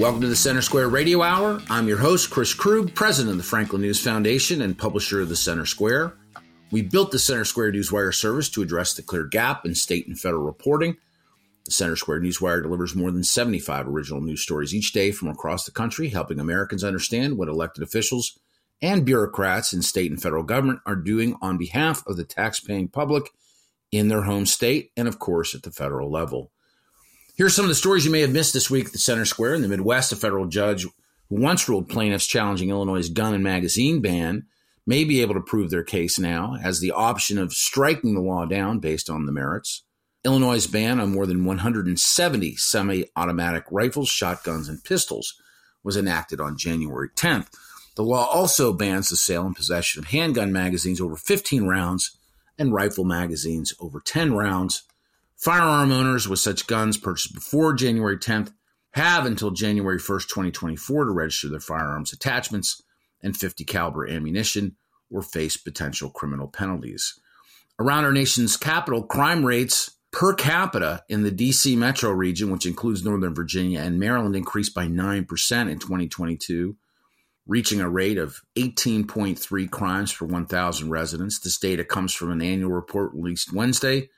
Welcome to the Center Square Radio Hour. I'm your host, Chris Krug, president of the Franklin News Foundation and publisher of the Center Square. We built the Center Square Newswire service to address the clear gap in state and federal reporting. The Center Square Newswire delivers more than 75 original news stories each day from across the country, helping Americans understand what elected officials and bureaucrats in state and federal government are doing on behalf of the taxpaying public in their home state and, of course, at the federal level. Here are some of the stories you may have missed this week at the Center Square. In the Midwest, a federal judge who once ruled plaintiffs challenging Illinois' gun and magazine ban may be able to prove their case now, as the option of striking the law down based on the merits. Illinois' ban on more than 170 semi automatic rifles, shotguns, and pistols was enacted on January 10th. The law also bans the sale and possession of handgun magazines over 15 rounds and rifle magazines over 10 rounds. Firearm owners with such guns purchased before January 10th have until January 1st, 2024 to register their firearms attachments and 50 caliber ammunition or face potential criminal penalties. Around our nation's capital, crime rates per capita in the DC metro region, which includes Northern Virginia and Maryland, increased by 9% in 2022 reaching a rate of 18.3 crimes per 1,000 residents. This data comes from an annual report released Wednesday,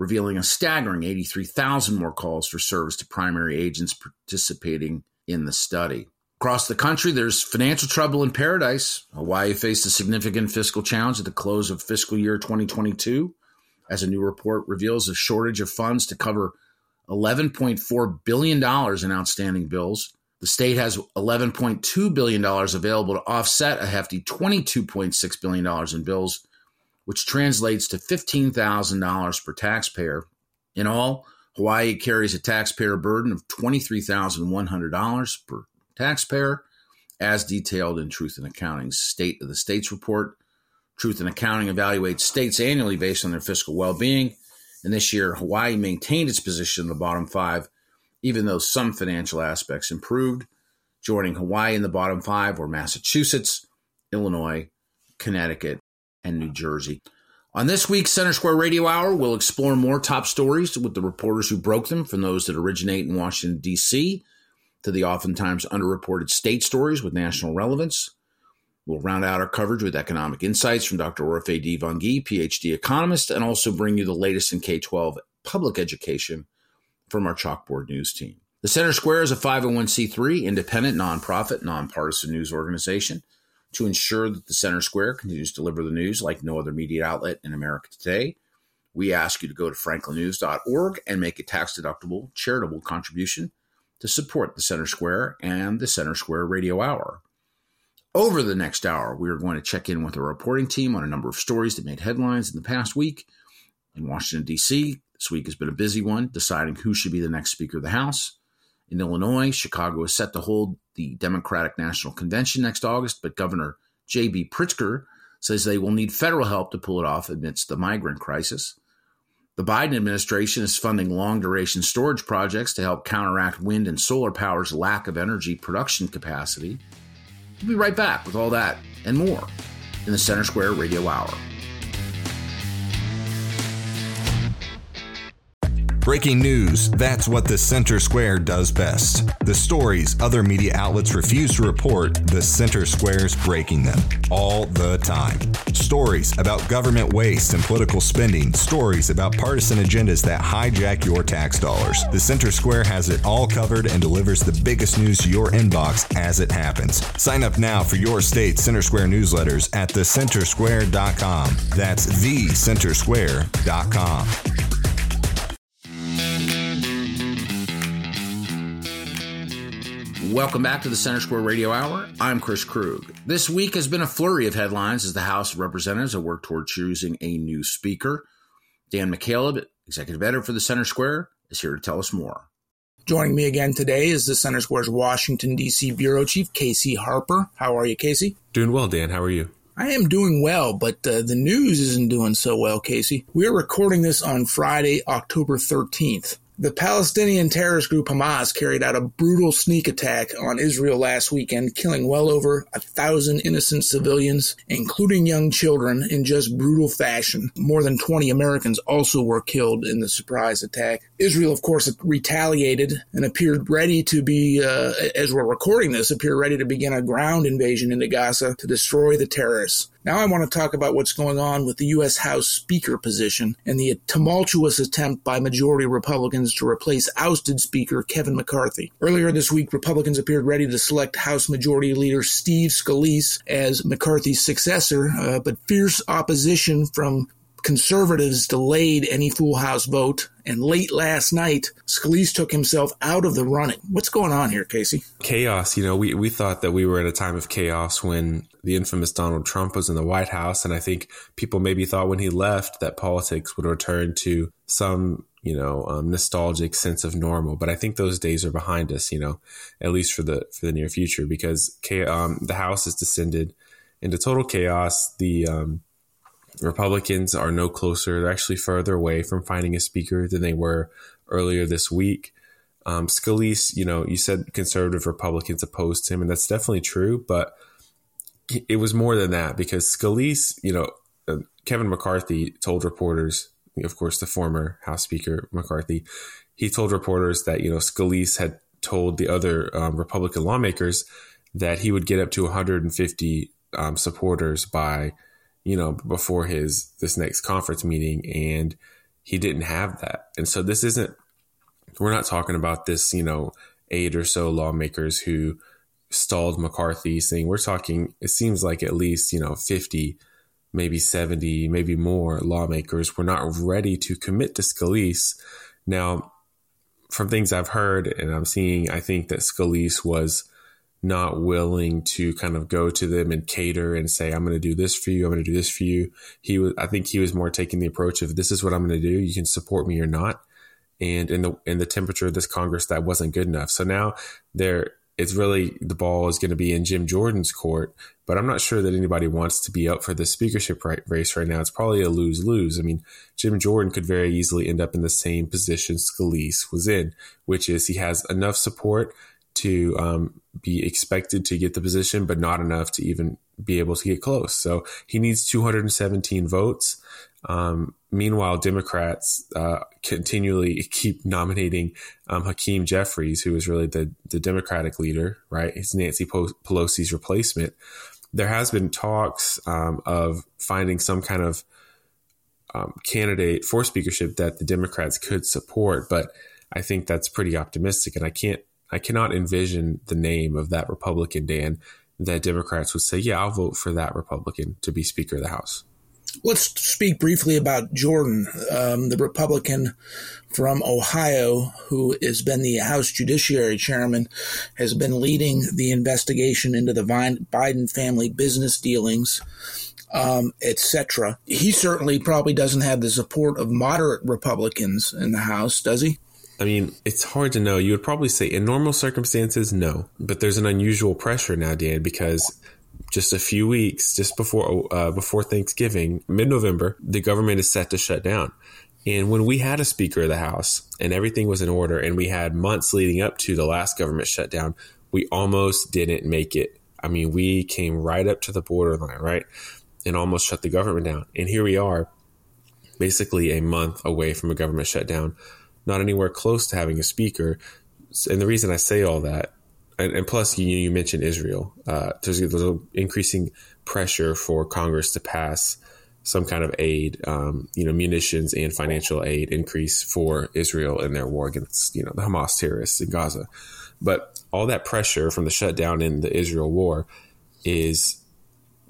revealing a staggering 83,000 more calls for service to primary agents participating in the study. Across the country, there's financial trouble in paradise. Hawaii faced a significant fiscal challenge at the close of fiscal year 2022, as a new report reveals a shortage of funds to cover $11.4 billion in outstanding bills the state has $11.2 billion available to offset a hefty $22.6 billion in bills, which translates to $15,000 per taxpayer. In all, Hawaii carries a taxpayer burden of $23,100 per taxpayer, as detailed in Truth in Accounting's State of the States report. Truth in Accounting evaluates states annually based on their fiscal well being, and this year Hawaii maintained its position in the bottom five even though some financial aspects improved. Joining Hawaii in the bottom five were Massachusetts, Illinois, Connecticut, and New Jersey. On this week's Center Square Radio Hour, we'll explore more top stories with the reporters who broke them, from those that originate in Washington, D.C., to the oftentimes underreported state stories with national relevance. We'll round out our coverage with economic insights from Dr. Orphe Divounguy, PhD economist, and also bring you the latest in K 12 public education from our Chalkboard News team. The Center Square is a 501c3 independent, nonprofit, nonpartisan news organization to ensure that the Center Square continues to deliver the news like no other media outlet in America today. We ask you to go to franklinnews.org and make a tax deductible charitable contribution to support the Center Square and the Center Square Radio Hour. Over the next hour, we are going to check in with our reporting team on a number of stories that made headlines in the past week. In Washington, D.C., this week has been a busy one, deciding who should be the next Speaker of the House. In Illinois, Chicago is set to hold the Democratic National Convention next August, but Governor J.B. Pritzker says they will need federal help to pull it off amidst the migrant crisis. The Biden administration is funding long duration storage projects to help counteract wind and solar power's lack of energy production capacity. We'll be right back with all that and more in the Center Square Radio Hour. Breaking news, that's what the Center Square does best. The stories other media outlets refuse to report, the Center Square's breaking them all the time. Stories about government waste and political spending, stories about partisan agendas that hijack your tax dollars. The Center Square has it all covered and delivers the biggest news to your inbox as it happens. Sign up now for your state Center Square newsletters at thecentersquare.com. That's thecentersquare.com. Welcome back to the Center Square Radio Hour. I'm Chris Krug. This week has been a flurry of headlines as the House of Representatives have worked toward choosing a new speaker. Dan McCaleb, executive editor for the Center Square, is here to tell us more. Joining me again today is the Center Square's Washington, D.C. Bureau Chief, Casey Harper. How are you, Casey? Doing well, Dan. How are you? I am doing well, but uh, the news isn't doing so well, Casey. We're recording this on Friday, October 13th. The Palestinian terrorist group Hamas carried out a brutal sneak attack on Israel last weekend, killing well over a thousand innocent civilians, including young children, in just brutal fashion. More than 20 Americans also were killed in the surprise attack. Israel, of course, retaliated and appeared ready to be, uh, as we're recording this, appear ready to begin a ground invasion into Gaza to destroy the terrorists. Now I want to talk about what's going on with the U.S. House Speaker position and the tumultuous attempt by majority Republicans to replace ousted Speaker Kevin McCarthy. Earlier this week, Republicans appeared ready to select House Majority Leader Steve Scalise as McCarthy's successor, uh, but fierce opposition from conservatives delayed any full House vote, and late last night, Scalise took himself out of the running. What's going on here, Casey? Chaos. You know, we, we thought that we were at a time of chaos when the infamous Donald Trump was in the White House. And I think people maybe thought when he left that politics would return to some, you know, um, nostalgic sense of normal. But I think those days are behind us, you know, at least for the, for the near future, because um, the House has descended into total chaos. The, um, Republicans are no closer. They're actually further away from finding a speaker than they were earlier this week. Um, Scalise, you know, you said conservative Republicans opposed him, and that's definitely true, but it was more than that because Scalise, you know, uh, Kevin McCarthy told reporters, of course, the former House Speaker McCarthy, he told reporters that, you know, Scalise had told the other um, Republican lawmakers that he would get up to 150 um, supporters by you know, before his this next conference meeting, and he didn't have that. And so this isn't. We're not talking about this, you know, eight or so lawmakers who stalled McCarthy saying we're talking it seems like at least you know 50 maybe 70 maybe more lawmakers were not ready to commit to Scalise now from things I've heard and I'm seeing I think that Scalise was not willing to kind of go to them and cater and say, I'm going to do this for you. I'm going to do this for you. He was, I think he was more taking the approach of this is what I'm going to do. You can support me or not. And in the, in the temperature of this Congress, that wasn't good enough. So now there, it's really the ball is going to be in Jim Jordan's court, but I'm not sure that anybody wants to be up for the speakership right, race right now. It's probably a lose lose. I mean, Jim Jordan could very easily end up in the same position Scalise was in, which is he has enough support to um, be expected to get the position, but not enough to even be able to get close. So he needs 217 votes. Um, meanwhile, Democrats uh, continually keep nominating um, Hakeem Jeffries, who is really the, the Democratic leader, right? He's Nancy Pelosi's replacement. There has been talks um, of finding some kind of um, candidate for speakership that the Democrats could support, but I think that's pretty optimistic, and I can't I cannot envision the name of that Republican, Dan, that Democrats would say, yeah, I'll vote for that Republican to be Speaker of the House. Let's speak briefly about Jordan, um, the Republican from Ohio, who has been the House Judiciary Chairman, has been leading the investigation into the Biden family business dealings, um, etc. He certainly probably doesn't have the support of moderate Republicans in the House, does he? I mean, it's hard to know. You would probably say in normal circumstances, no. But there's an unusual pressure now, Dan, because just a few weeks, just before uh, before Thanksgiving, mid November, the government is set to shut down. And when we had a Speaker of the House and everything was in order, and we had months leading up to the last government shutdown, we almost didn't make it. I mean, we came right up to the borderline, right? And almost shut the government down. And here we are, basically a month away from a government shutdown not anywhere close to having a speaker. And the reason I say all that, and, and plus you, you mentioned Israel, uh, there's, little increasing pressure for Congress to pass some kind of aid, um, you know, munitions and financial aid increase for Israel in their war against, you know, the Hamas terrorists in Gaza. But all that pressure from the shutdown in the Israel war is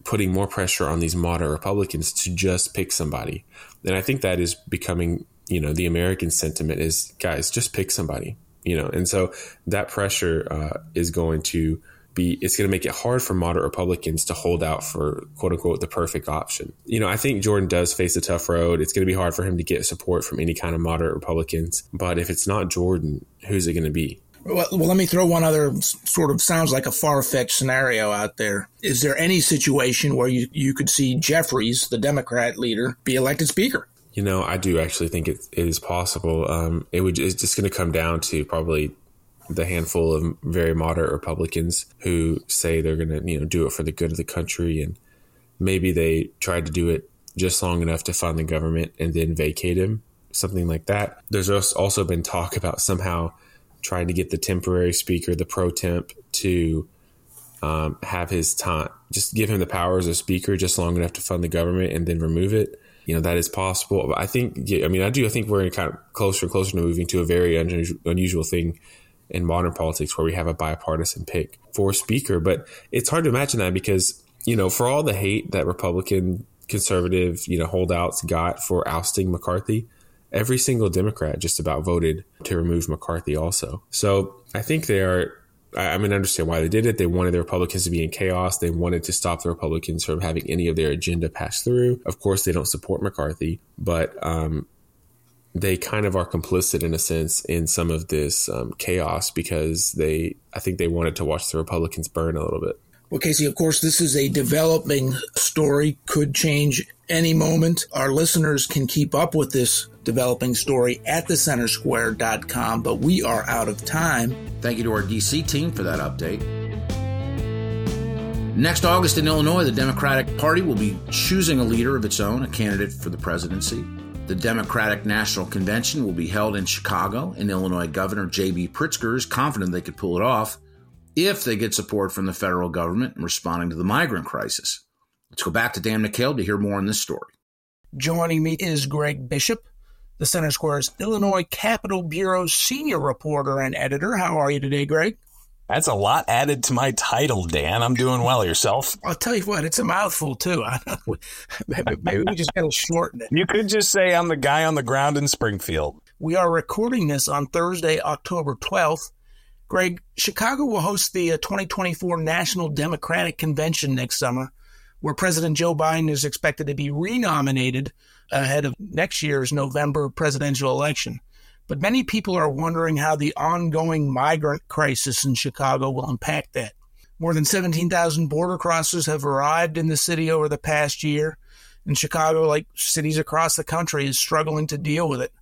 putting more pressure on these moderate Republicans to just pick somebody. And I think that is becoming you know the American sentiment is guys just pick somebody you know and so that pressure uh, is going to be it's going to make it hard for moderate Republicans to hold out for quote unquote the perfect option. You know, I think Jordan does face a tough road. It's going to be hard for him to get support from any kind of moderate Republicans. But if it's not Jordan, who's it going to be? Well, well, let me throw one other sort of sounds like a far fetched scenario out there. Is there any situation where you, you could see Jeffries, the Democrat leader, be elected Speaker? You know, I do actually think it, it is possible. Um, it would it's just going to come down to probably the handful of very moderate Republicans who say they're going to you know do it for the good of the country, and maybe they tried to do it just long enough to fund the government and then vacate him, something like that. There's also been talk about somehow trying to get the temporary speaker, the pro tem, to um, have his time, just give him the power as a speaker just long enough to fund the government and then remove it. You know, that is possible. But I think, yeah, I mean, I do, I think we're kind of closer and closer to moving to a very unusual, unusual thing in modern politics where we have a bipartisan pick for speaker. But it's hard to imagine that because, you know, for all the hate that Republican conservative, you know, holdouts got for ousting McCarthy, every single Democrat just about voted to remove McCarthy also. So I think they are I, mean, I understand why they did it. They wanted the Republicans to be in chaos. They wanted to stop the Republicans from having any of their agenda pass through. Of course, they don't support McCarthy, but um, they kind of are complicit in a sense in some of this um, chaos because they, I think they wanted to watch the Republicans burn a little bit. Well, Casey, of course, this is a developing story, could change any moment. Our listeners can keep up with this developing story at thecentersquare.com, but we are out of time. Thank you to our DC team for that update. Next August in Illinois, the Democratic Party will be choosing a leader of its own, a candidate for the presidency. The Democratic National Convention will be held in Chicago, and Illinois Governor J.B. Pritzker is confident they could pull it off if they get support from the federal government in responding to the migrant crisis. Let's go back to Dan McCaleb to hear more on this story. Joining me is Greg Bishop, the Center Square's Illinois Capitol Bureau's senior reporter and editor. How are you today, Greg? That's a lot added to my title, Dan. I'm doing well. Yourself? I'll tell you what, it's a mouthful too. maybe, maybe we just got to shorten it. You could just say I'm the guy on the ground in Springfield. We are recording this on Thursday, October 12th. Greg, Chicago will host the uh, 2024 National Democratic Convention next summer, where President Joe Biden is expected to be renominated ahead of next year's November presidential election. But many people are wondering how the ongoing migrant crisis in Chicago will impact that. More than 17,000 border crossers have arrived in the city over the past year, and Chicago, like cities across the country, is struggling to deal with it.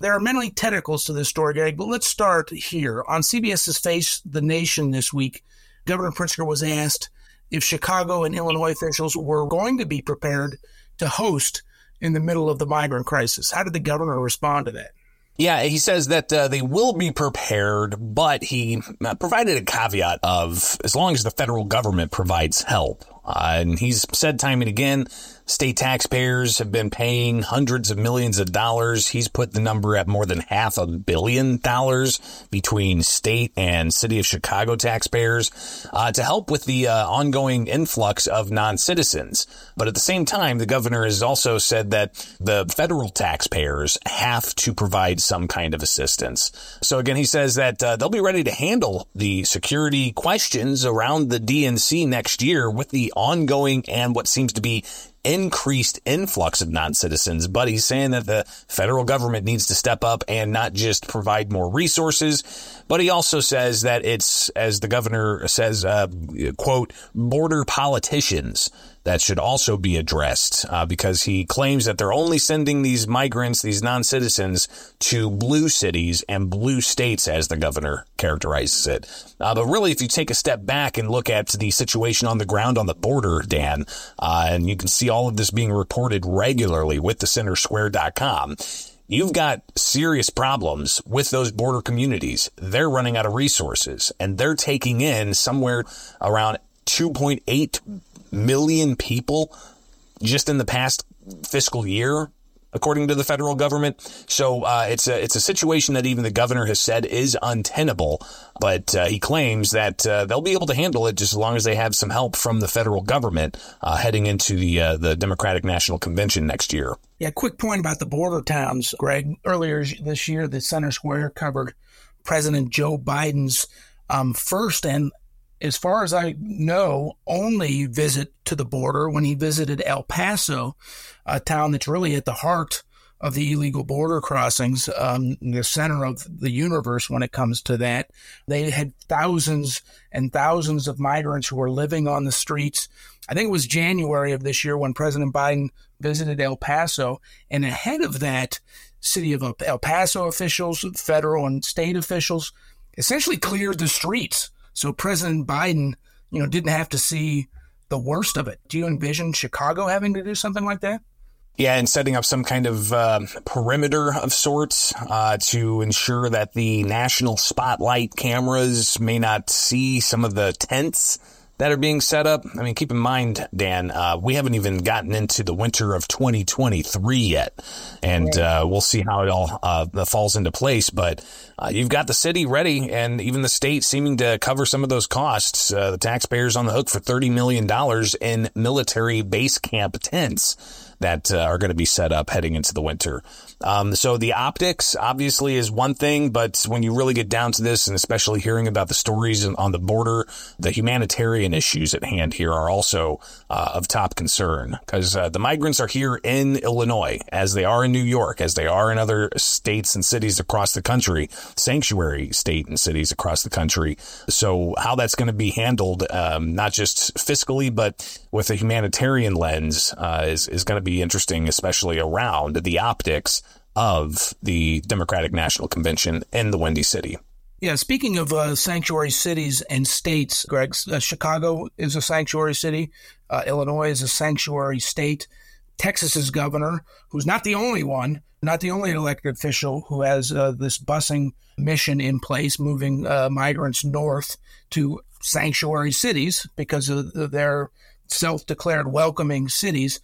There are many tentacles to this story, Greg, but let's start here. On CBS's Face the Nation this week, Governor Pritzker was asked if Chicago and Illinois officials were going to be prepared to host in the middle of the migrant crisis. How did the governor respond to that? Yeah, he says that uh, they will be prepared, but he uh, provided a caveat of as long as the federal government provides help. Uh, and he's said time and again State taxpayers have been paying hundreds of millions of dollars. He's put the number at more than half a billion dollars between state and city of Chicago taxpayers uh, to help with the uh, ongoing influx of non-citizens. But at the same time, the governor has also said that the federal taxpayers have to provide some kind of assistance. So again, he says that uh, they'll be ready to handle the security questions around the DNC next year with the ongoing and what seems to be increased influx of non-citizens, but he's saying that the federal government needs to step up and not just provide more resources, but he also says that it's, as the governor says, uh, quote, border politicians that should also be addressed uh, because he claims that they're only sending these migrants, these non citizens, to blue cities and blue states, as the governor characterizes it. Uh, but really, if you take a step back and look at the situation on the ground on the border, Dan, uh, and you can see all of this being reported regularly with the centersquare.com you've got serious problems with those border communities. They're running out of resources and they're taking in somewhere around 2.8 million people just in the past fiscal year according to the federal government. So uh, it's a it's a situation that even the governor has said is untenable. But uh, he claims that uh, they'll be able to handle it just as long as they have some help from the federal government uh, heading into the uh, the Democratic National Convention next year. Yeah, quick point about the border towns, Greg. Earlier this year, the Center Square covered President Joe Biden's um, first and as far as I know, only visit to the border when he visited El Paso, a town that's really at the heart of the illegal border crossings, um, the center of the universe when it comes to that. They had thousands and thousands of migrants who were living on the streets. I think it was January of this year when President Biden visited El Paso. And ahead of that, city of El Paso officials, federal and state officials, essentially cleared the streets. So President Biden, you know, didn't have to see the worst of it. Do you envision Chicago having to do something like that? Yeah, and setting up some kind of uh, perimeter of sorts uh, to ensure that the national spotlight cameras may not see some of the tents that are being set up. I mean, keep in mind, Dan, uh, we haven't even gotten into the winter of 2023 yet, and uh, we'll see how it all uh, falls into place. But uh, you've got the city ready, and even the state seeming to cover some of those costs. Uh, the taxpayers on the hook for 30 million dollars in military base camp tents that uh, are going to be set up heading into the winter. Um, so the optics obviously is one thing, but when you really get down to this, and especially hearing about the stories on the border, the humanitarian issues at hand here are also uh, of top concern because uh, the migrants are here in Illinois, as they are in New York, as they are in other states and cities across the country, sanctuary state and cities across the country. So how that's going to be handled, um, not just fiscally, but with a humanitarian lens, uh, is is going to be interesting, especially around the optics of the Democratic National Convention in the Windy City. Yeah, speaking of uh, sanctuary cities and states, Greg, uh, Chicago is a sanctuary city. Uh, Illinois is a sanctuary state. Texas's governor, who's not the only one, not the only elected official who has uh, this busing mission in place, moving uh, migrants north to sanctuary cities because of their self declared welcoming cities.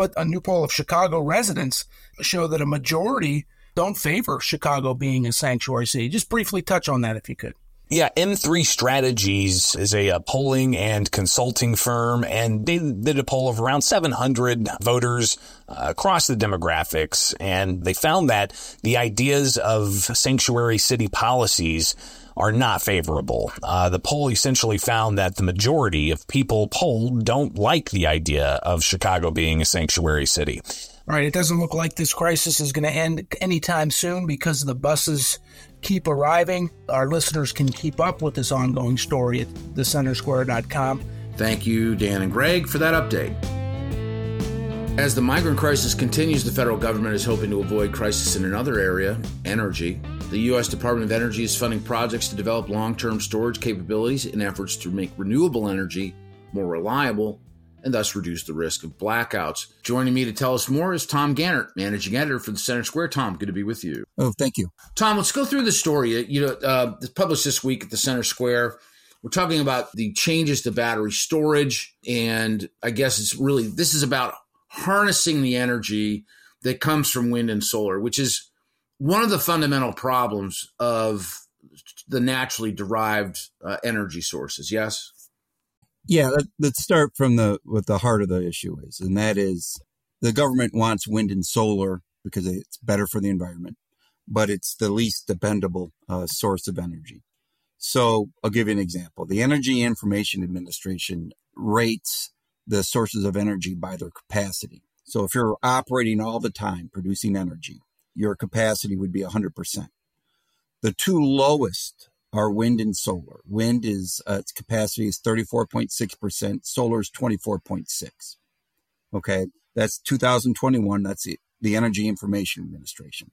But a new poll of Chicago residents show that a majority don't favor Chicago being a sanctuary city. Just briefly touch on that if you could. Yeah, M3 Strategies is a, a, polling and consulting firm, and they did a poll of around 700 voters uh, across the demographics, and they found that the ideas of sanctuary city policies are not favorable. Uh, the poll essentially found that the majority of people polled don't like the idea of Chicago being a sanctuary city. All right, it doesn't look like this crisis is going to end anytime soon because of the buses keep arriving. Our listeners can keep up with this ongoing story at thecentersquare.com. Thank you, Dan and Greg, for that update. As the migrant crisis continues, the federal government is hoping to avoid crisis in another area, energy. The U.S. Department of Energy is funding projects to develop long term storage capabilities in efforts to make renewable energy more reliable and thus reduce the risk of blackouts. Joining me to tell us more is Tom Gantert, managing editor for the Center Square. Tom, good to be with you. Oh, thank you. Tom, let's go through the story. You know, uh, published this week at the Center Square. We're talking about the changes to battery storage, and I guess it's really this is about harnessing the energy that comes from wind and solar, which is one of the fundamental problems of the naturally derived uh, energy sources. Yes. Yeah, let, let's start from the what the heart of the issue is, and that is the government wants wind and solar because it's better for the environment, but it's the least dependable uh, source of energy. So I'll give you an example. The Energy Information Administration rates the sources of energy by their capacity. So if you're operating all the time producing energy, your capacity would be 100%. The two lowest are wind and solar. Wind is uh, its capacity is 34.6%, solar is 24.6. Okay, that's 2021. That's the, the Energy Information Administration.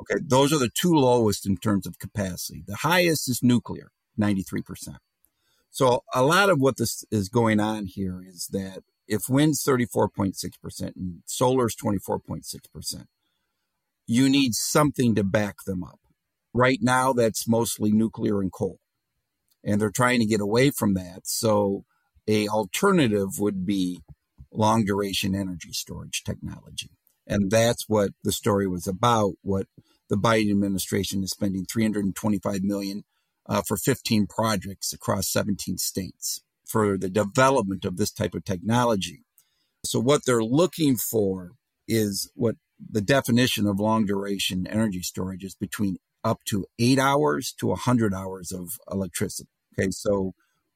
Okay, those are the two lowest in terms of capacity. The highest is nuclear, 93%. So a lot of what this is going on here is that if wind's 34.6% and solar's 24.6%, you need something to back them up. Right now, that's mostly nuclear and coal. And they're trying to get away from that. So a alternative would be long duration energy storage technology. And that's what the story was about. What the Biden administration is spending 325 million uh, for 15 projects across 17 states for the development of this type of technology. So what they're looking for is what the definition of long duration energy storage is between up to eight hours to 100 hours of electricity. Okay, so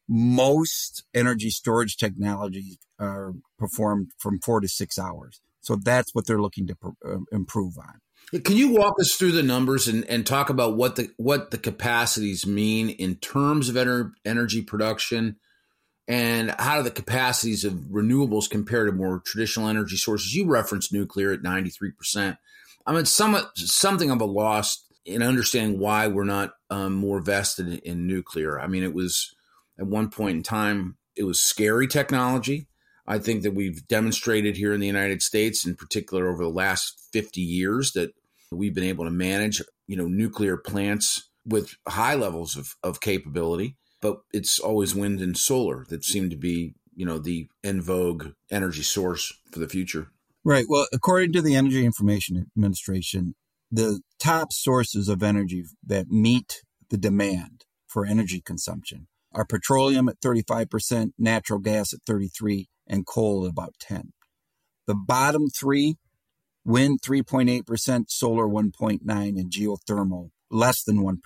most energy storage technologies are performed from four to six hours. So that's what they're looking to uh, improve on. Can you walk us through the numbers and, and talk about what the what the capacities mean in terms of ener- energy production, and how do the capacities of renewables compare to more traditional energy sources? You referenced nuclear at ninety three percent. I mean, somewhat something of a loss in understanding why we're not um, more vested in, in nuclear. I mean, it was at one point in time it was scary technology. I think that we've demonstrated here in the United States, in particular over the last 50 years, that we've been able to manage, you know, nuclear plants with high levels of, of capability. But it's always wind and solar that seem to be, you know, the in vogue energy source for the future. Right. Well, according to the Energy Information Administration, the top sources of energy that meet the demand for energy consumption are petroleum at 35%, natural gas at 33, and coal at about 10. The bottom three, wind 3.8%, solar 1.9, and geothermal less than 1%.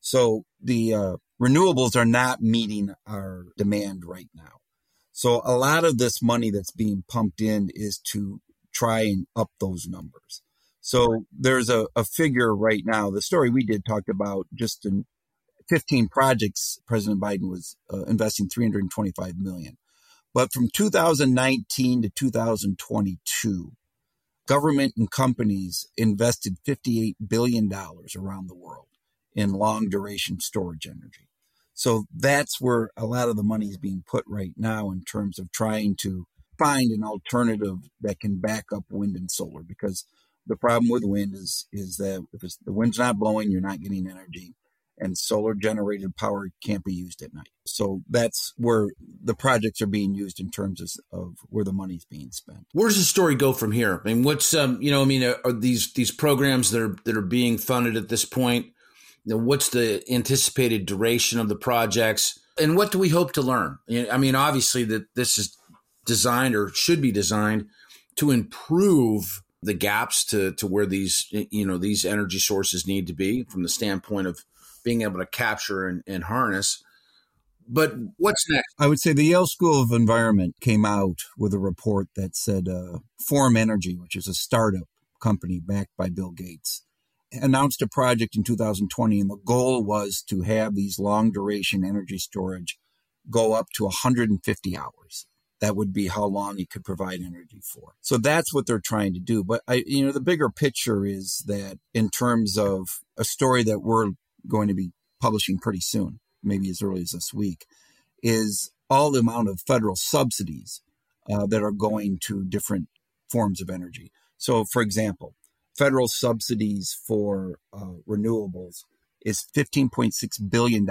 So the uh, renewables are not meeting our demand right now. So a lot of this money that's being pumped in is to try and up those numbers. So there's a, a figure right now. The story we did talked about just in 15 projects, President Biden was uh, investing 325 million. But from 2019 to 2022, government and companies invested $58 billion around the world in long duration storage energy. So that's where a lot of the money is being put right now in terms of trying to find an alternative that can back up wind and solar because the problem with wind is is that if the wind's not blowing, you're not getting energy and solar generated power can't be used at night. So that's where the projects are being used in terms of, of where the money's being spent. Where does the story go from here? I mean, what's um, you know, I mean, are, are these these programs that are that are being funded at this point? You know, what's the anticipated duration of the projects, and what do we hope to learn? I mean, obviously that this is designed or should be designed to improve the gaps to to where these you know these energy sources need to be from the standpoint of being able to capture and, and harness. But what's next? I would say the Yale School of Environment came out with a report that said uh, Form Energy, which is a startup company backed by Bill Gates, announced a project in 2020, and the goal was to have these long duration energy storage go up to 150 hours. That would be how long you could provide energy for. So that's what they're trying to do. But I, you know, the bigger picture is that in terms of a story that we're going to be publishing pretty soon, maybe as early as this week, is all the amount of federal subsidies uh, that are going to different forms of energy. So, for example, federal subsidies for uh, renewables is $15.6 billion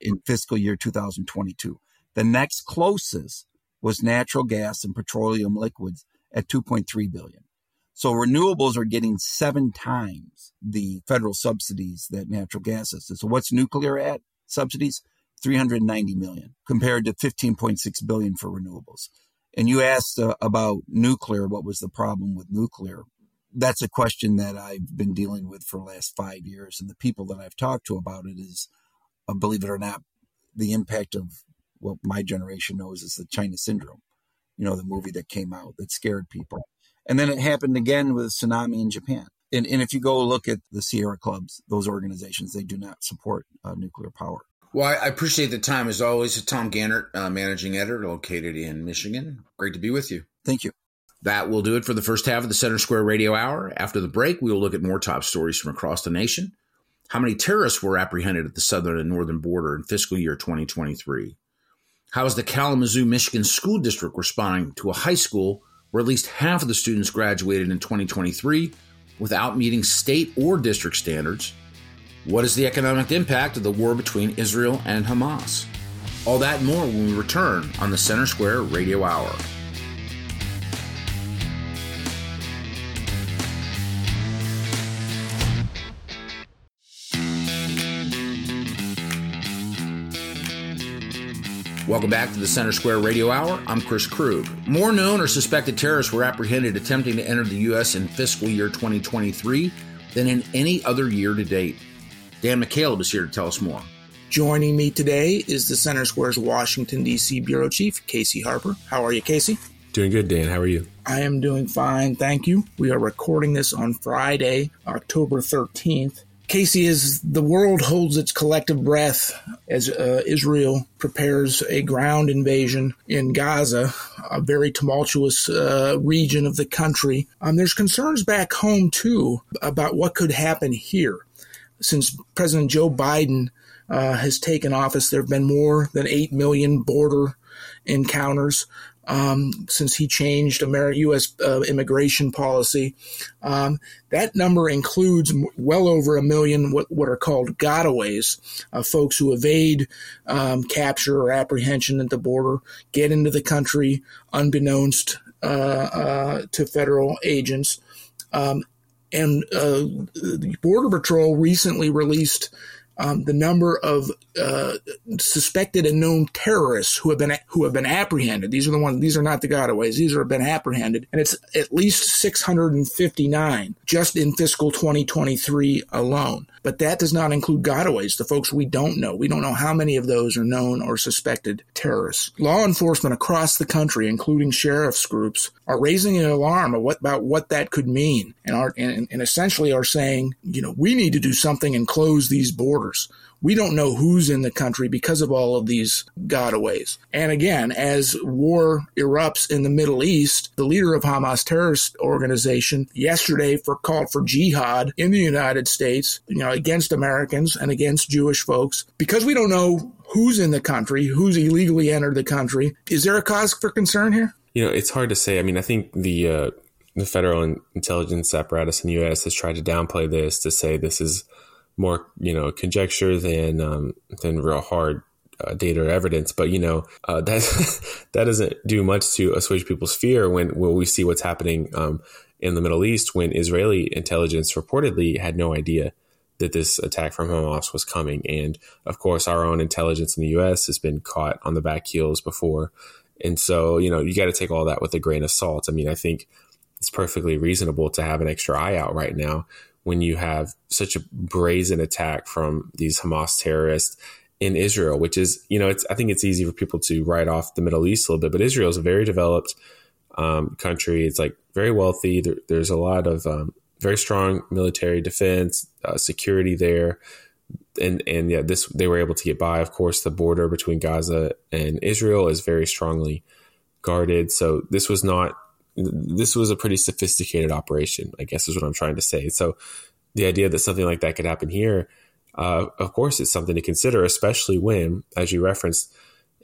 in fiscal year 2022. The next closest was natural gas and petroleum liquids at 2.3 billion. So renewables are getting seven times the federal subsidies that natural gas is. So what's nuclear at subsidies? 390 million compared to 15.6 billion for renewables. And you asked uh, about nuclear, what was the problem with nuclear? That's a question that I've been dealing with for the last five years. And the people that I've talked to about it is, uh, believe it or not, the impact of what my generation knows is the China syndrome. You know, the movie that came out that scared people. And then it happened again with tsunami in Japan. And, and if you go look at the Sierra clubs, those organizations, they do not support uh, nuclear power. Well, I appreciate the time as always. Tom Gantert, uh, managing editor, located in Michigan. Great to be with you. Thank you. That will do it for the first half of the Center Square Radio Hour. After the break, we will look at more top stories from across the nation. How many terrorists were apprehended at the southern and northern border in fiscal year 2023? How is the Kalamazoo, Michigan School District responding to a high school where at least half of the students graduated in 2023 without meeting state or district standards? What is the economic impact of the war between Israel and Hamas? All that and more when we return on the Center Square Radio Hour. Welcome back to the Center Square Radio Hour. I'm Chris Krug. More known or suspected terrorists were apprehended attempting to enter the U.S. in fiscal year 2023 than in any other year to date. Dan McCaleb is here to tell us more. Joining me today is the Center Square's Washington, D.C. Bureau Chief, Casey Harper. How are you, Casey? Doing good, Dan. How are you? I am doing fine, thank you. We are recording this on Friday, October 13th. Casey, as the world holds its collective breath as uh, Israel prepares a ground invasion in Gaza, a very tumultuous uh, region of the country, um, there's concerns back home too about what could happen here. Since President Joe Biden uh, has taken office, there have been more than 8 million border encounters um, since he changed U.S. Uh, immigration policy. Um, that number includes well over a million what, what are called gotaways, uh, folks who evade um, capture or apprehension at the border, get into the country unbeknownst uh, uh to federal agents. Um, and uh, the Border Patrol recently released um, the number of uh, suspected and known terrorists who have been who have been apprehended. These are the ones. These are not the gotaways. These are been apprehended, and it's at least 659 just in fiscal 2023 alone. But that does not include gotaways, the folks we don't know. We don't know how many of those are known or suspected terrorists. Law enforcement across the country, including sheriff's groups, are raising an alarm about what that could mean, and are and, and essentially are saying, you know, we need to do something and close these borders we don't know who's in the country because of all of these gotaways. And again, as war erupts in the Middle East, the leader of Hamas terrorist organization yesterday for called for jihad in the United States, you know, against Americans and against Jewish folks because we don't know who's in the country, who's illegally entered the country. Is there a cause for concern here? You know, it's hard to say. I mean, I think the uh, the federal intelligence apparatus in the U.S. has tried to downplay this to say this is more you know conjecture than um, than real hard uh, data or evidence. But you know uh, that that doesn't do much to assuage people's fear when when we see what's happening um, in the Middle East when Israeli intelligence reportedly had no idea that this attack from Hamas was coming, and of course our own intelligence in the U.S. has been caught on the back heels before, and so you know you got to take all that with a grain of salt. I mean, I think it's perfectly reasonable to have an extra eye out right now when you have such a brazen attack from these Hamas terrorists in Israel, which is, you know, it's, I think it's easy for people to write off the Middle East a little bit, but Israel is a very developed um, country. It's like very wealthy. There, there's a lot of um, very strong military defense, uh, security there. And, and yeah, this, they were able to get by. Of course, the border between Gaza and Israel is very strongly guarded. So this was not this was a pretty sophisticated operation, I guess is what I'm trying to say. So the idea that something like that could happen here, uh, of course, it's something to consider, especially when, as you referenced,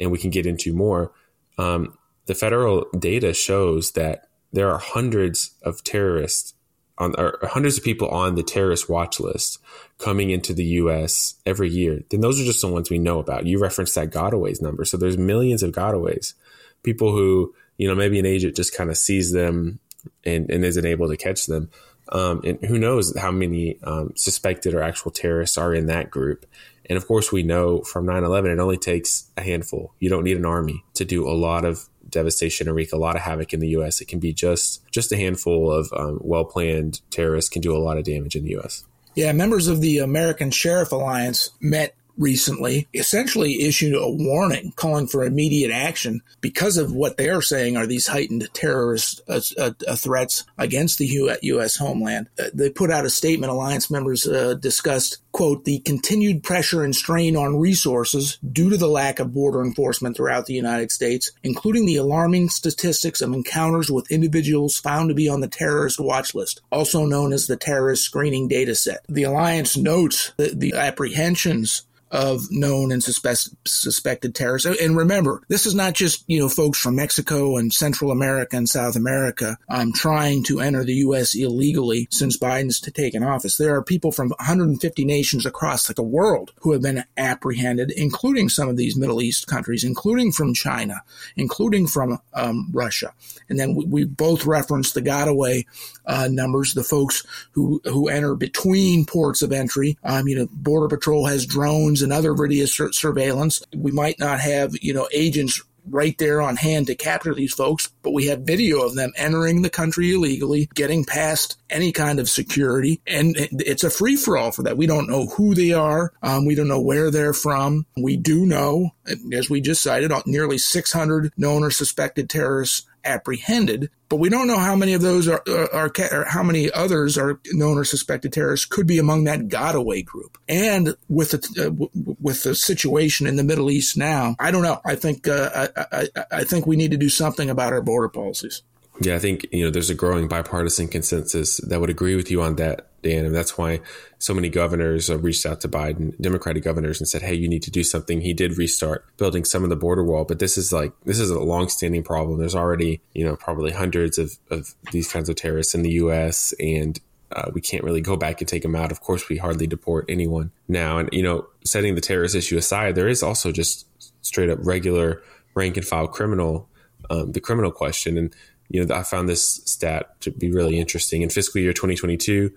and we can get into more, um, the federal data shows that there are hundreds of terrorists on, or hundreds of people on the terrorist watch list coming into the U.S. every year. Then those are just the ones we know about. You referenced that gotaways number, so there's millions of gotaways, people who you know, maybe an agent just kind of sees them and, and isn't able to catch them. Um, and who knows how many um, suspected or actual terrorists are in that group. And of course, we know from 9 11, it only takes a handful. You don't need an army to do a lot of devastation and wreak a lot of havoc in the U.S. It can be just just a handful of um, well planned terrorists can do a lot of damage in the U.S. Yeah, members of the American Sheriff Alliance met recently essentially issued a warning calling for immediate action because of what they are saying are these heightened terrorist uh, uh, uh threats against the U.S. homeland. Uh, they put out a statement. Alliance members uh, discussed, quote, the continued pressure and strain on resources due to the lack of border enforcement throughout the United States, including the alarming statistics of encounters with individuals found to be on the terrorist watch list, also known as the terrorist screening data set. The alliance notes the apprehensions of known and suspect, suspected terrorists. And remember, this is not just, you know, folks from Mexico and Central America and South America um, trying to enter the U.S. illegally since Biden's taken office. There are people from 150 nations across the world who have been apprehended, including some of these Middle East countries, including from China, including from um, Russia. And then we, we, both referenced the Gotaway uh, numbers, the folks who, who enter between ports of entry. Um, you know, Border Patrol has drones and other video sur- surveillance. We might not have, you know, agents right there on hand to capture these folks, but we have video of them entering the country illegally, getting past any kind of security, and it's a free for all for that. We don't know who they are, um, we don't know where they're from. We do know, as we just cited, nearly 600 known or suspected terrorists apprehended, but we don't know how many of those are, are, are or how many others are known or suspected terrorists could be among that Gotaway group. And with the uh, with the situation in the Middle East now, I don't know. I think uh, I, I, I think we need to do something about our border policies. Yeah, I think you know there's a growing bipartisan consensus that would agree with you on that, Dan, and that's why so many governors reached out to Biden, Democratic governors, and said, "Hey, you need to do something." He did restart building some of the border wall, but this is like this is a long-standing problem. There's already you know probably hundreds of of these kinds of terrorists in the U.S. and uh, we can't really go back and take them out. Of course, we hardly deport anyone now. And, you know, setting the terrorist issue aside, there is also just straight up regular rank and file criminal, um, the criminal question. And you know, I found this stat to be really interesting. In fiscal year 2022,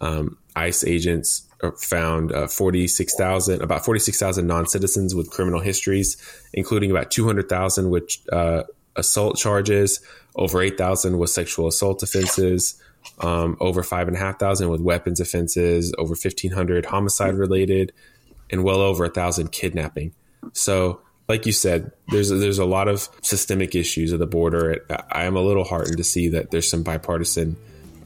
um, ICE agents found uh, 46,000, about 46,000 non-citizens with criminal histories, including about 200,000 with uh, assault charges, over 8,000 with sexual assault offenses, um, over 5,500 with weapons offenses, over 1,500 homicide related, and well over a thousand kidnapping. So like you said, there's a, there's a lot of systemic issues at the border. I am a little heartened to see that there's some bipartisan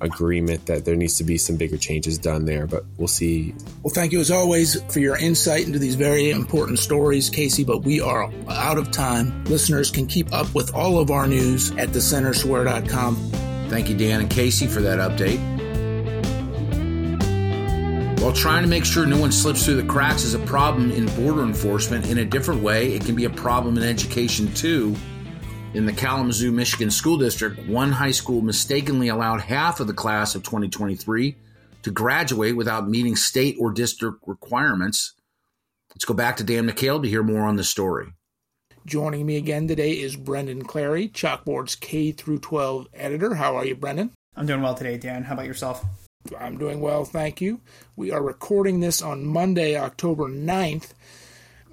agreement that there needs to be some bigger changes done there, but we'll see. Well, thank you as always for your insight into these very important stories, Casey, but we are out of time. Listeners can keep up with all of our news at thecentersquare.com. Thank you, Dan and Casey, for that update. While trying to make sure no one slips through the cracks is a problem in border enforcement, in a different way, it can be a problem in education too. In the Kalamazoo, Michigan School District, one high school mistakenly allowed half of the class of 2023 to graduate without meeting state or district requirements. Let's go back to Dan McCaleb to hear more on the story. Joining me again today is Brendan Clarey, Chalkboard's K through 12 editor. How are you, Brendan? I'm doing well today, Dan. How about yourself? I'm doing well, thank you. We are recording this on Monday, October 9th.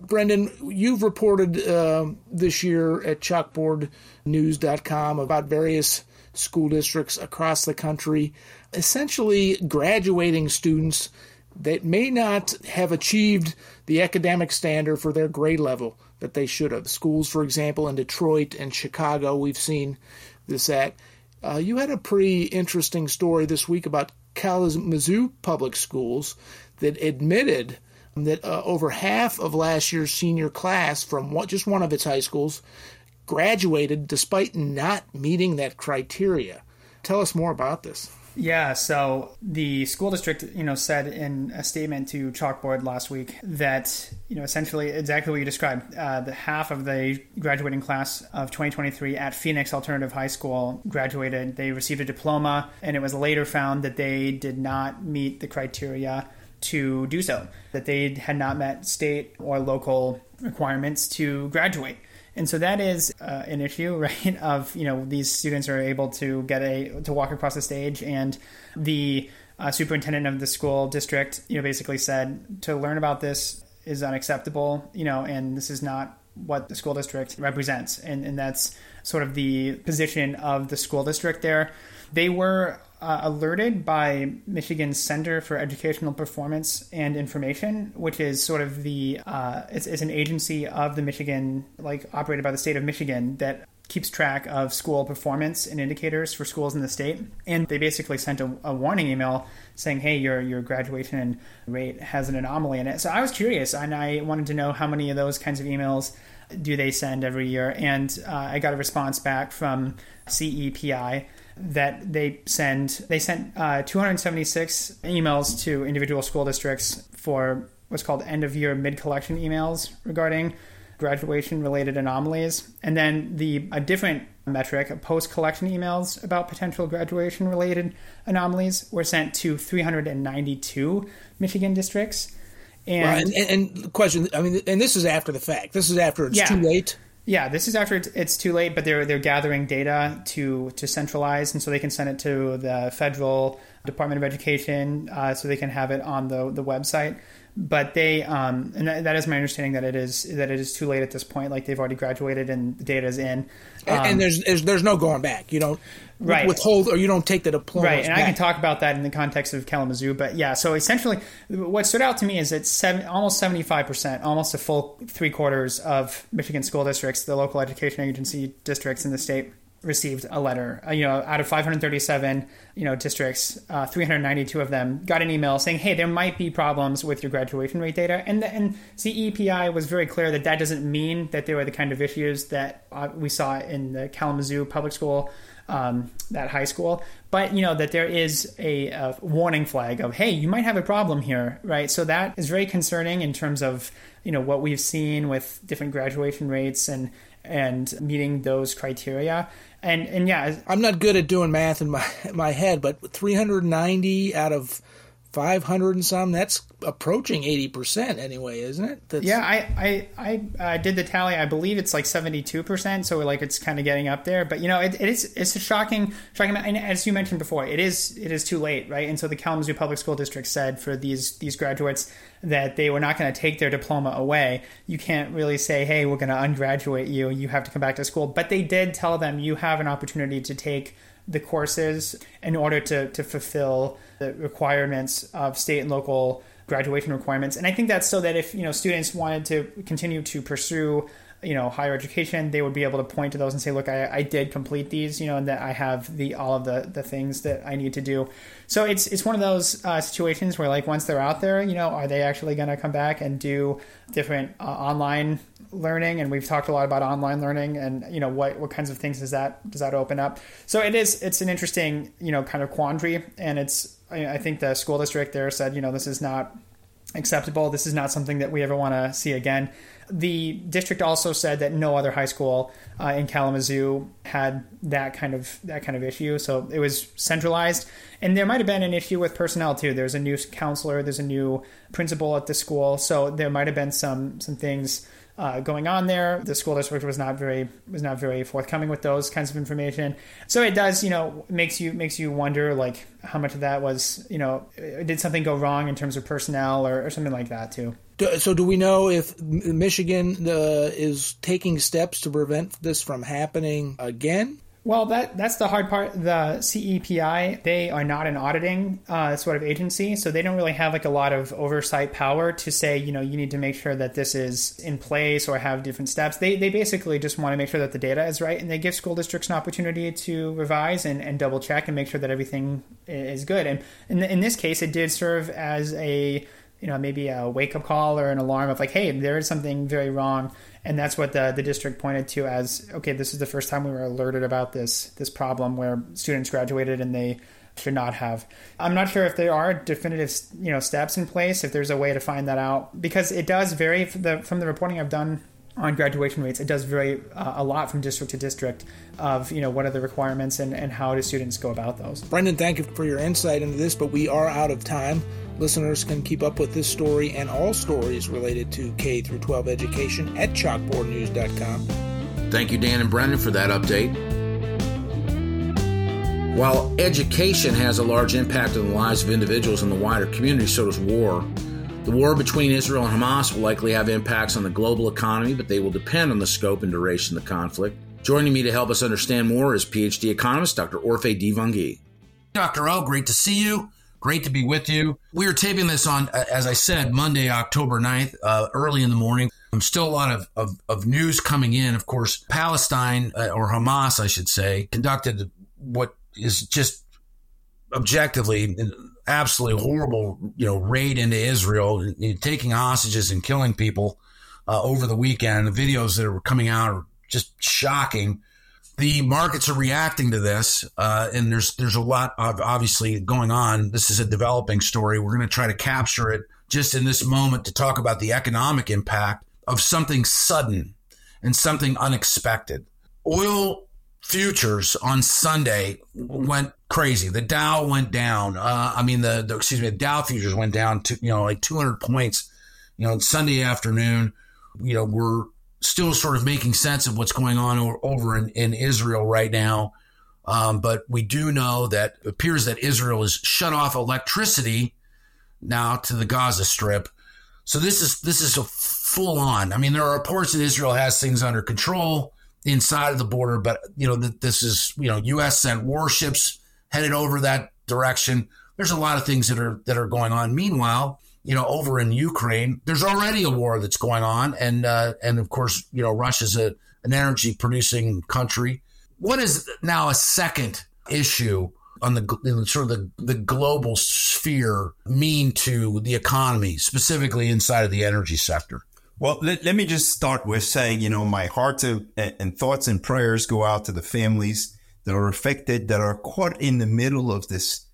Brendan, you've reported uh, this year at chalkboardnews.com about various school districts across the country, essentially graduating students that may not have achieved the academic standard for their grade level that they should have. Schools, for example, in Detroit and Chicago, we've seen this at. Uh, you had a pretty interesting story this week about Kalamazoo Public Schools that admitted that uh, over half of last year's senior class from what, just one of its high schools graduated despite not meeting that criteria. Tell us more about this. Yeah, so the school district, you know, said in a statement to Chalkboard last week that, you know, essentially exactly what you described. Uh, the half of the graduating class of 2023 at Phoenix Alternative High School graduated. They received a diploma, and it was later found that they did not meet the criteria to do so, that they had not met state or local requirements to graduate. And so that is uh, an issue, right? Of you know these students are able to get a to walk across the stage, and the uh, superintendent of the school district, you know, basically said to learn about this is unacceptable, you know, and this is not what the school district represents, and and that's sort of the position of the school district there. They were uh, alerted by Michigan's Center for Educational Performance and Information, which is sort of the uh, it's, it's an agency of the Michigan, like operated by the state of Michigan, that keeps track of school performance and indicators for schools in the state. And they basically sent a, a, warning email saying, "Hey, your your graduation rate has an anomaly in it." So I was curious, and I wanted to know how many of those kinds of emails do they send every year. And uh, I got a response back from CEPI that they send they sent uh, 276 emails to individual school districts for what's called end of year mid collection emails regarding graduation related anomalies and then the a different metric post collection emails about potential graduation related anomalies were sent to 392 michigan districts and, right. and, and, and question i mean and this is after the fact this is after it's yeah. too late yeah, this is after it's too late, but they're they're gathering data to to centralize, and so they can send it to the federal Department of Education, uh, so they can have it on the the website. But they, um, and that, that is my understanding that it is that it is too late at this point. Like they've already graduated and the data is in, um, and, and there's, there's there's no going back. You don't right. withhold or you don't take the diploma. Right, and back. I can talk about that in the context of Kalamazoo. But yeah, so essentially, what stood out to me is that seven, almost seventy five percent, almost a full three quarters of Michigan school districts, the local education agency districts in the state, received a letter. Uh, you know, out of 537, you know, districts, uh, 392 of them got an email saying, "Hey, there might be problems with your graduation rate data." And the, and CEPI was very clear that that doesn't mean that there were the kind of issues that uh, we saw in the Kalamazoo public school. Um, that high school, but you know that there is a, a warning flag of hey, you might have a problem here, right? So that is very concerning in terms of you know what we've seen with different graduation rates and and meeting those criteria. And and yeah, I'm not good at doing math in my my head, but 390 out of 500 and some that's approaching 80% anyway isn't it? That's... yeah i i i did the tally. I believe it's like 72% so like it's kind of getting up there. But you know it, it is it's a shocking shocking and as you mentioned before it is it is too late right? And so the kalamazoo public school district said for these these graduates that they were not going to take their diploma away. You can't really say hey we're going to ungraduate you. You have to come back to school. But they did tell them you have an opportunity to take the courses in order to, to fulfill the requirements of state and local graduation requirements. And I think that's so that if you know students wanted to continue to pursue you know higher education they would be able to point to those and say look I, I did complete these you know and that i have the all of the the things that i need to do. So it's it's one of those uh, situations where like once they're out there you know are they actually going to come back and do different uh, online learning? And we've talked a lot about online learning and you know what what kinds of things does that does that open up? So it is it's an interesting you know kind of quandary and it's I think the school district there said you know this is not acceptable. This is not something that we ever want to see again. The district also said that no other high school uh, in Kalamazoo had that kind of that kind of issue. So it was centralized, and there might have been an issue with personnel too. There's a new counselor, there's a new principal at the school, so there might have been some some things uh, going on there. The school district was not very was not very forthcoming with those kinds of information. So it does, you know, makes you makes you wonder like how much of that was, you know, did something go wrong in terms of personnel or, or something like that too. So do we know if Michigan uh, is taking steps to prevent this from happening again? Well, that that's the hard part. The CEPI they are not an auditing uh, sort of agency, so they don't really have like a lot of oversight power to say, you know, you need to make sure that this is in place or have different steps. They they basically just want to make sure that the data is right, and they give school districts an opportunity to revise and, and double check and make sure that everything is good. And in, in this case, it did serve as a you know maybe a wake up call or an alarm of like, hey, there is something very wrong and that's what the, the district pointed to as okay this is the first time we were alerted about this this problem where students graduated and they should not have. I'm not sure if there are definitive you know steps in place if there's a way to find that out because it does vary from the, from the reporting i've done on graduation rates it does vary uh, a lot from district to district of you know what are the requirements and, and how do students go about those. Brendan thank you for your insight into this but we are out of time Listeners can keep up with this story and all stories related to K through 12 education at chalkboardnews.com. Thank you, Dan and Brendan, for that update. While education has a large impact on the lives of individuals in the wider community, so does war. The war between Israel and Hamas will likely have impacts on the global economy, but they will depend on the scope and duration of the conflict. Joining me to help us understand more is PhD economist Dr. Orphe Divounguy. Dr. O, great to see you. Great to be with you. We are taping this on, as I said, Monday, October 9th, uh, early in the morning. Um, still a lot of, of, of, news coming in. Of course, Palestine, uh, or Hamas, I should say, conducted what is just objectively absolutely horrible, you know, raid into Israel, taking hostages and killing people uh, over the weekend. The videos that are coming out are just shocking the markets are reacting to this, uh, and there's there's a lot of obviously going on. This is a developing story. We're going to try to capture it just in this moment to talk about the economic impact of something sudden and something unexpected. Oil futures on Sunday went crazy. The Dow went down. Uh, I mean, the, the excuse me, the Dow futures went down to you know like 200 points. You know, Sunday afternoon. You know, we're still sort of making sense of what's going on over in, in Israel right now. Um, but we do know that appears that Israel has shut off electricity now to the Gaza Strip. So this is this is a full on. I mean, there are reports that Israel has things under control inside of the border, but you know that this is you know U.S. sent warships headed over that direction. There's a lot of things that are that are going on. Meanwhile, you know, over in Ukraine, there's already a war that's going on, and uh, and of course, you know, Russia's a, an energy producing country. what is now a second issue on the sort of the, the global sphere mean to the economy, specifically inside of the energy sector? Well, let, let me just start with saying, you know, my heart and, and thoughts and prayers go out to the families that are affected, that are caught in the middle of this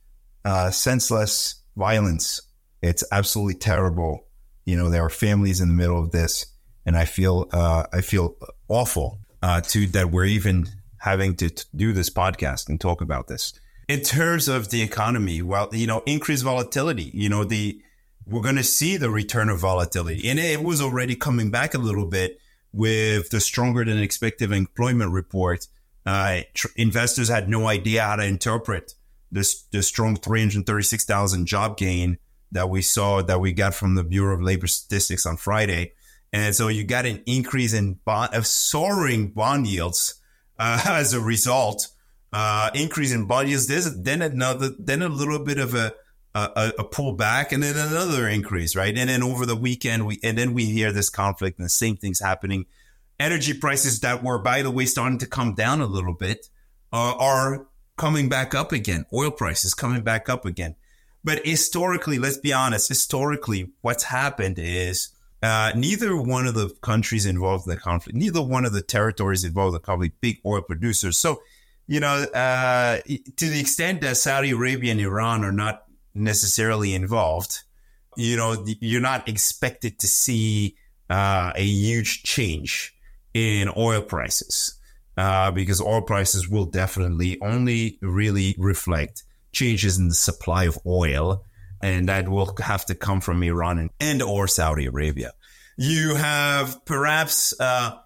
uh, senseless violence. It's absolutely terrible. You know, there are families in the middle of this, and I feel uh, I feel awful uh, to that we're even having to t- do this podcast and talk about this. In terms of the economy, well, you know, increased volatility. You know, the we're going to see the return of volatility. And it was already coming back a little bit with the stronger than expected employment report. Uh, tr- investors had no idea how to interpret this the strong 336,000 job gain that we saw that we got from the Bureau of Labor Statistics on Friday. And so you got an increase in bond of soaring bond yields uh, as a result. Uh, increase in bond yields. There's then another, then a little bit of a a, a pullback and then another increase, right? And then over the weekend, we and then we hear this conflict and the same thing's happening. Energy prices that were, by the way, starting to come down a little bit uh, are coming back up again. Oil prices coming back up again. But historically, let's be honest, historically, what's happened is uh, neither one of the countries involved in the conflict, neither one of the territories involved in the conflict, big oil producers. So, you know, uh, to the extent that Saudi Arabia and Iran are not necessarily involved, you know, you're not expected to see uh, a huge change in oil prices uh, because oil prices will definitely only really reflect changes in the supply of oil, and that will have to come from Iran and, and or Saudi Arabia. You have perhaps uh,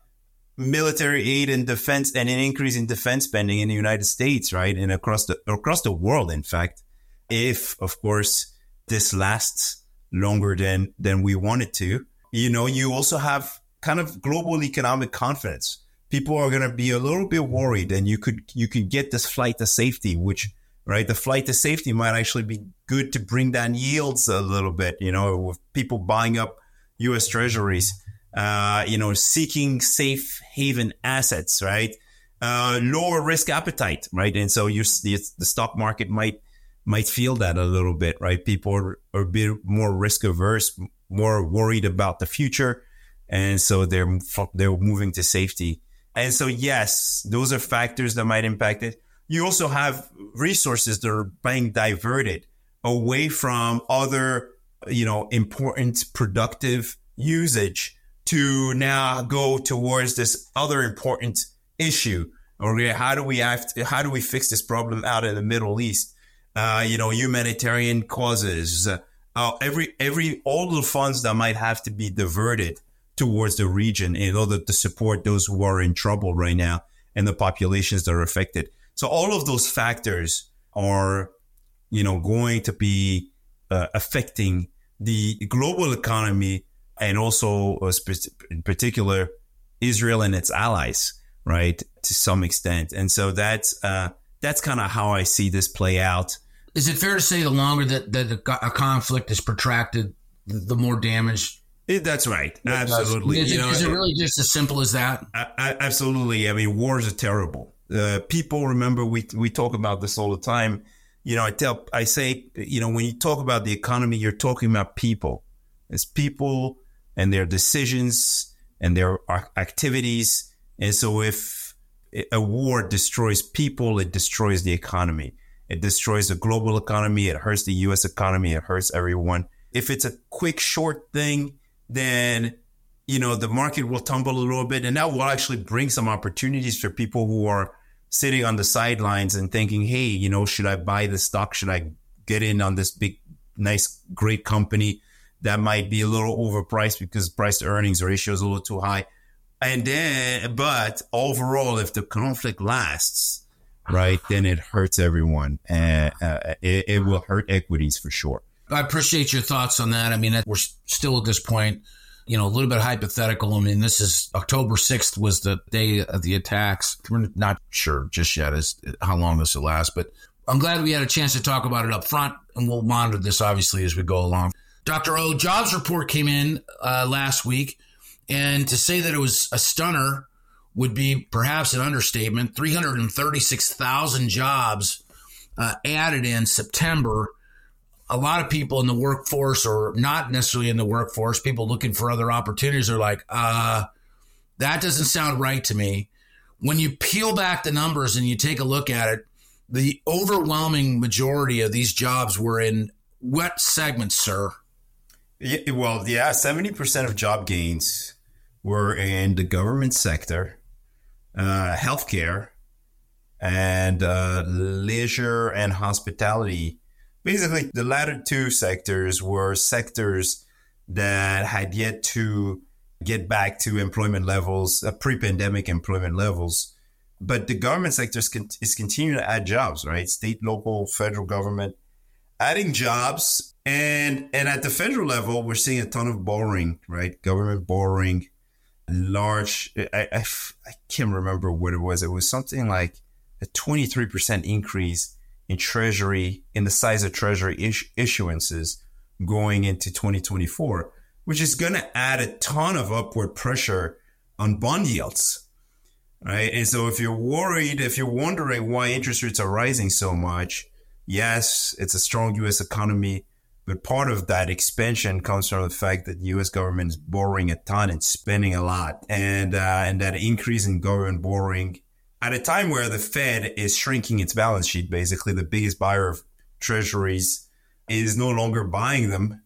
military aid and defense and an increase in defense spending in the United States, right, and across the across the world, in fact if, of course, this lasts longer than than we want it to. You know, you also have kind of global economic confidence. People are going to be a little bit worried, and you could you could get this flight to safety, which right, the flight to safety might actually be good to bring down yields a little bit. You know, with people buying up U.S. Treasuries, uh, you know, seeking safe haven assets, right? Uh, lower risk appetite, right? And so you the, stock market might might feel that a little bit, right? People are, are a bit more risk averse, more worried about the future. And so they're, they're moving to safety. And so, yes, those are factors that might impact it. You also have resources that are being diverted away from other, you know, important productive usage to now go towards this other important issue. Okay, how do we how do we fix this problem out in the Middle East? uh, you know, humanitarian causes, uh, every every all the funds that might have to be diverted towards the region in order to support those who are in trouble right now and the populations that are affected. So all of those factors are, you know, going to be uh, affecting the global economy and also uh, in particular Israel and its allies, right, to some extent. And so that's uh, that's kind of how I see this play out. Is it fair to say the longer that, that a conflict is protracted, the more damage? It, that's right. Absolutely. Is, it, know, is, it, really just as simple as that? I, I, absolutely. I mean, wars are terrible. Uh, people remember we we talk about this all the time. You know, I tell, I say, you know, when you talk about the economy, you're talking about people. It's people and their decisions and their activities. And so, if a war destroys people, it destroys the economy. It destroys the global economy. It hurts the U.S. economy. It hurts everyone. If it's a quick, short thing, then you know the market will tumble a little bit, and that will actually bring some opportunities for people who are sitting on the sidelines and thinking, "Hey, you know, should I buy this stock? Should I get in on this big, nice, great company that might be a little overpriced because price to earnings ratio is a little too high?" And then, but overall, if the conflict lasts, right, then it hurts everyone, and uh, it, it will hurt equities for sure. I appreciate your thoughts on that. I mean, we're still at this point, you know, a little bit hypothetical. I mean, this is October 6th was the day of the attacks. We're not sure just yet as how long this will last, but I'm glad we had a chance to talk about it up front, and we'll monitor this obviously as we go along. Dr. O, jobs report came in uh, last week, and to say that it was a stunner would be perhaps an understatement 336,000 jobs uh, added in September. A lot of people in the workforce, or not necessarily in the workforce, people looking for other opportunities are like, uh, that doesn't sound right to me. When you peel back the numbers and you take a look at it, the overwhelming majority of these jobs were in what segments, sir? Yeah, well, yeah, 70% of job gains were in the government sector, uh, healthcare, and uh, leisure and hospitality. Basically, the latter two sectors were sectors that had yet to get back to employment levels, uh, pre-pandemic employment levels. But the government sector con- is continuing to add jobs, right? State, local, federal government, adding jobs. And, and at the federal level, we're seeing a ton of borrowing, right? Government borrowing, large, I, I, I can't remember what it was. It was something like a 23% increase in treasury, in the size of treasury is- issuances going into 2024 which is going to add a ton of upward pressure on bond yields. Right. And so if you're worried, if you're wondering why interest rates are rising so much, yes, it's a strong US economy, but part of that expansion comes from the fact that the US government is borrowing a ton and spending a lot. And, uh, and that increase in government borrowing at a time where the Fed is shrinking its balance sheet, basically the biggest buyer of treasuries is no longer buying them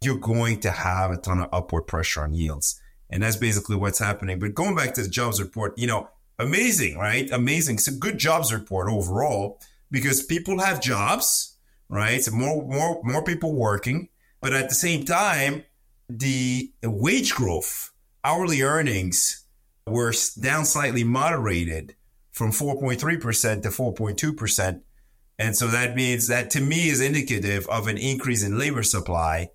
you're going to have a ton of upward pressure on yields. And that's basically what's happening. But going back to the jobs report, you know, amazing, right? Amazing. It's a good jobs report overall because people have jobs, right? So more, more, more people working. But at the same time, the wage growth, hourly earnings were down slightly moderated from 4.3% to 4.2%. And so that means that to me is indicative of an increase in labor supply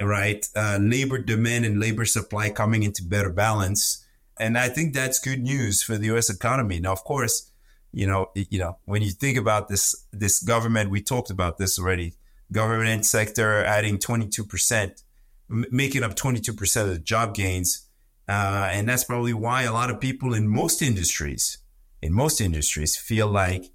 right? Uh, labor demand and labor supply coming into better balance. And I think that's good news for the U.S. economy. Now, of course, you know, you know, when you think about this, this government, we talked about this already. Government sector adding 22%, making up 22% of the job gains. Uh, and that's probably why a lot of people in most industries, in most industries, feel like,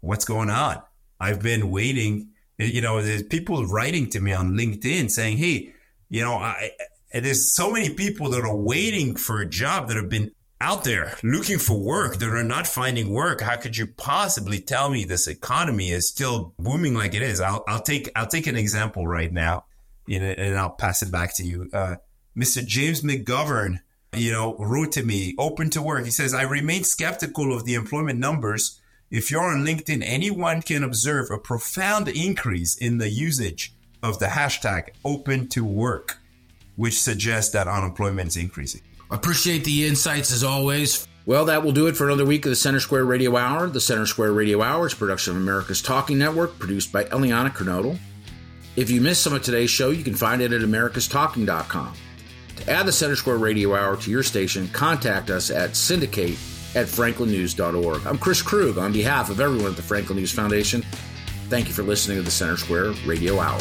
what's going on? I've been waiting you know, there's people writing to me on LinkedIn saying, "Hey, you know, I there's so many people that are waiting for a job that have been out there looking for work that are not finding work. How could you possibly tell me this economy is still booming like it is? I'll, I'll take I'll take an example right now, and I'll pass it back to you. Uh, Mr. James McGovern, you know, wrote to me, open to work. He says, I remain skeptical of the employment numbers if you're on LinkedIn, anyone can observe a profound increase in the usage of the hashtag open to work, which suggests that unemployment is increasing. Appreciate the insights as always. Well, that will do it for another week of the Center Square Radio Hour. The Center Square Radio Hour is production of America's Talking Network, produced by Eliana Kernodle. If you missed some of today's show, you can find it at americastalking.com. To add the Center Square Radio Hour to your station, contact us at syndicate at franklinnews.org. I'm Chris Krug on behalf of everyone at the Franklin News Foundation. Thank you for listening to the Center Square Radio Hour.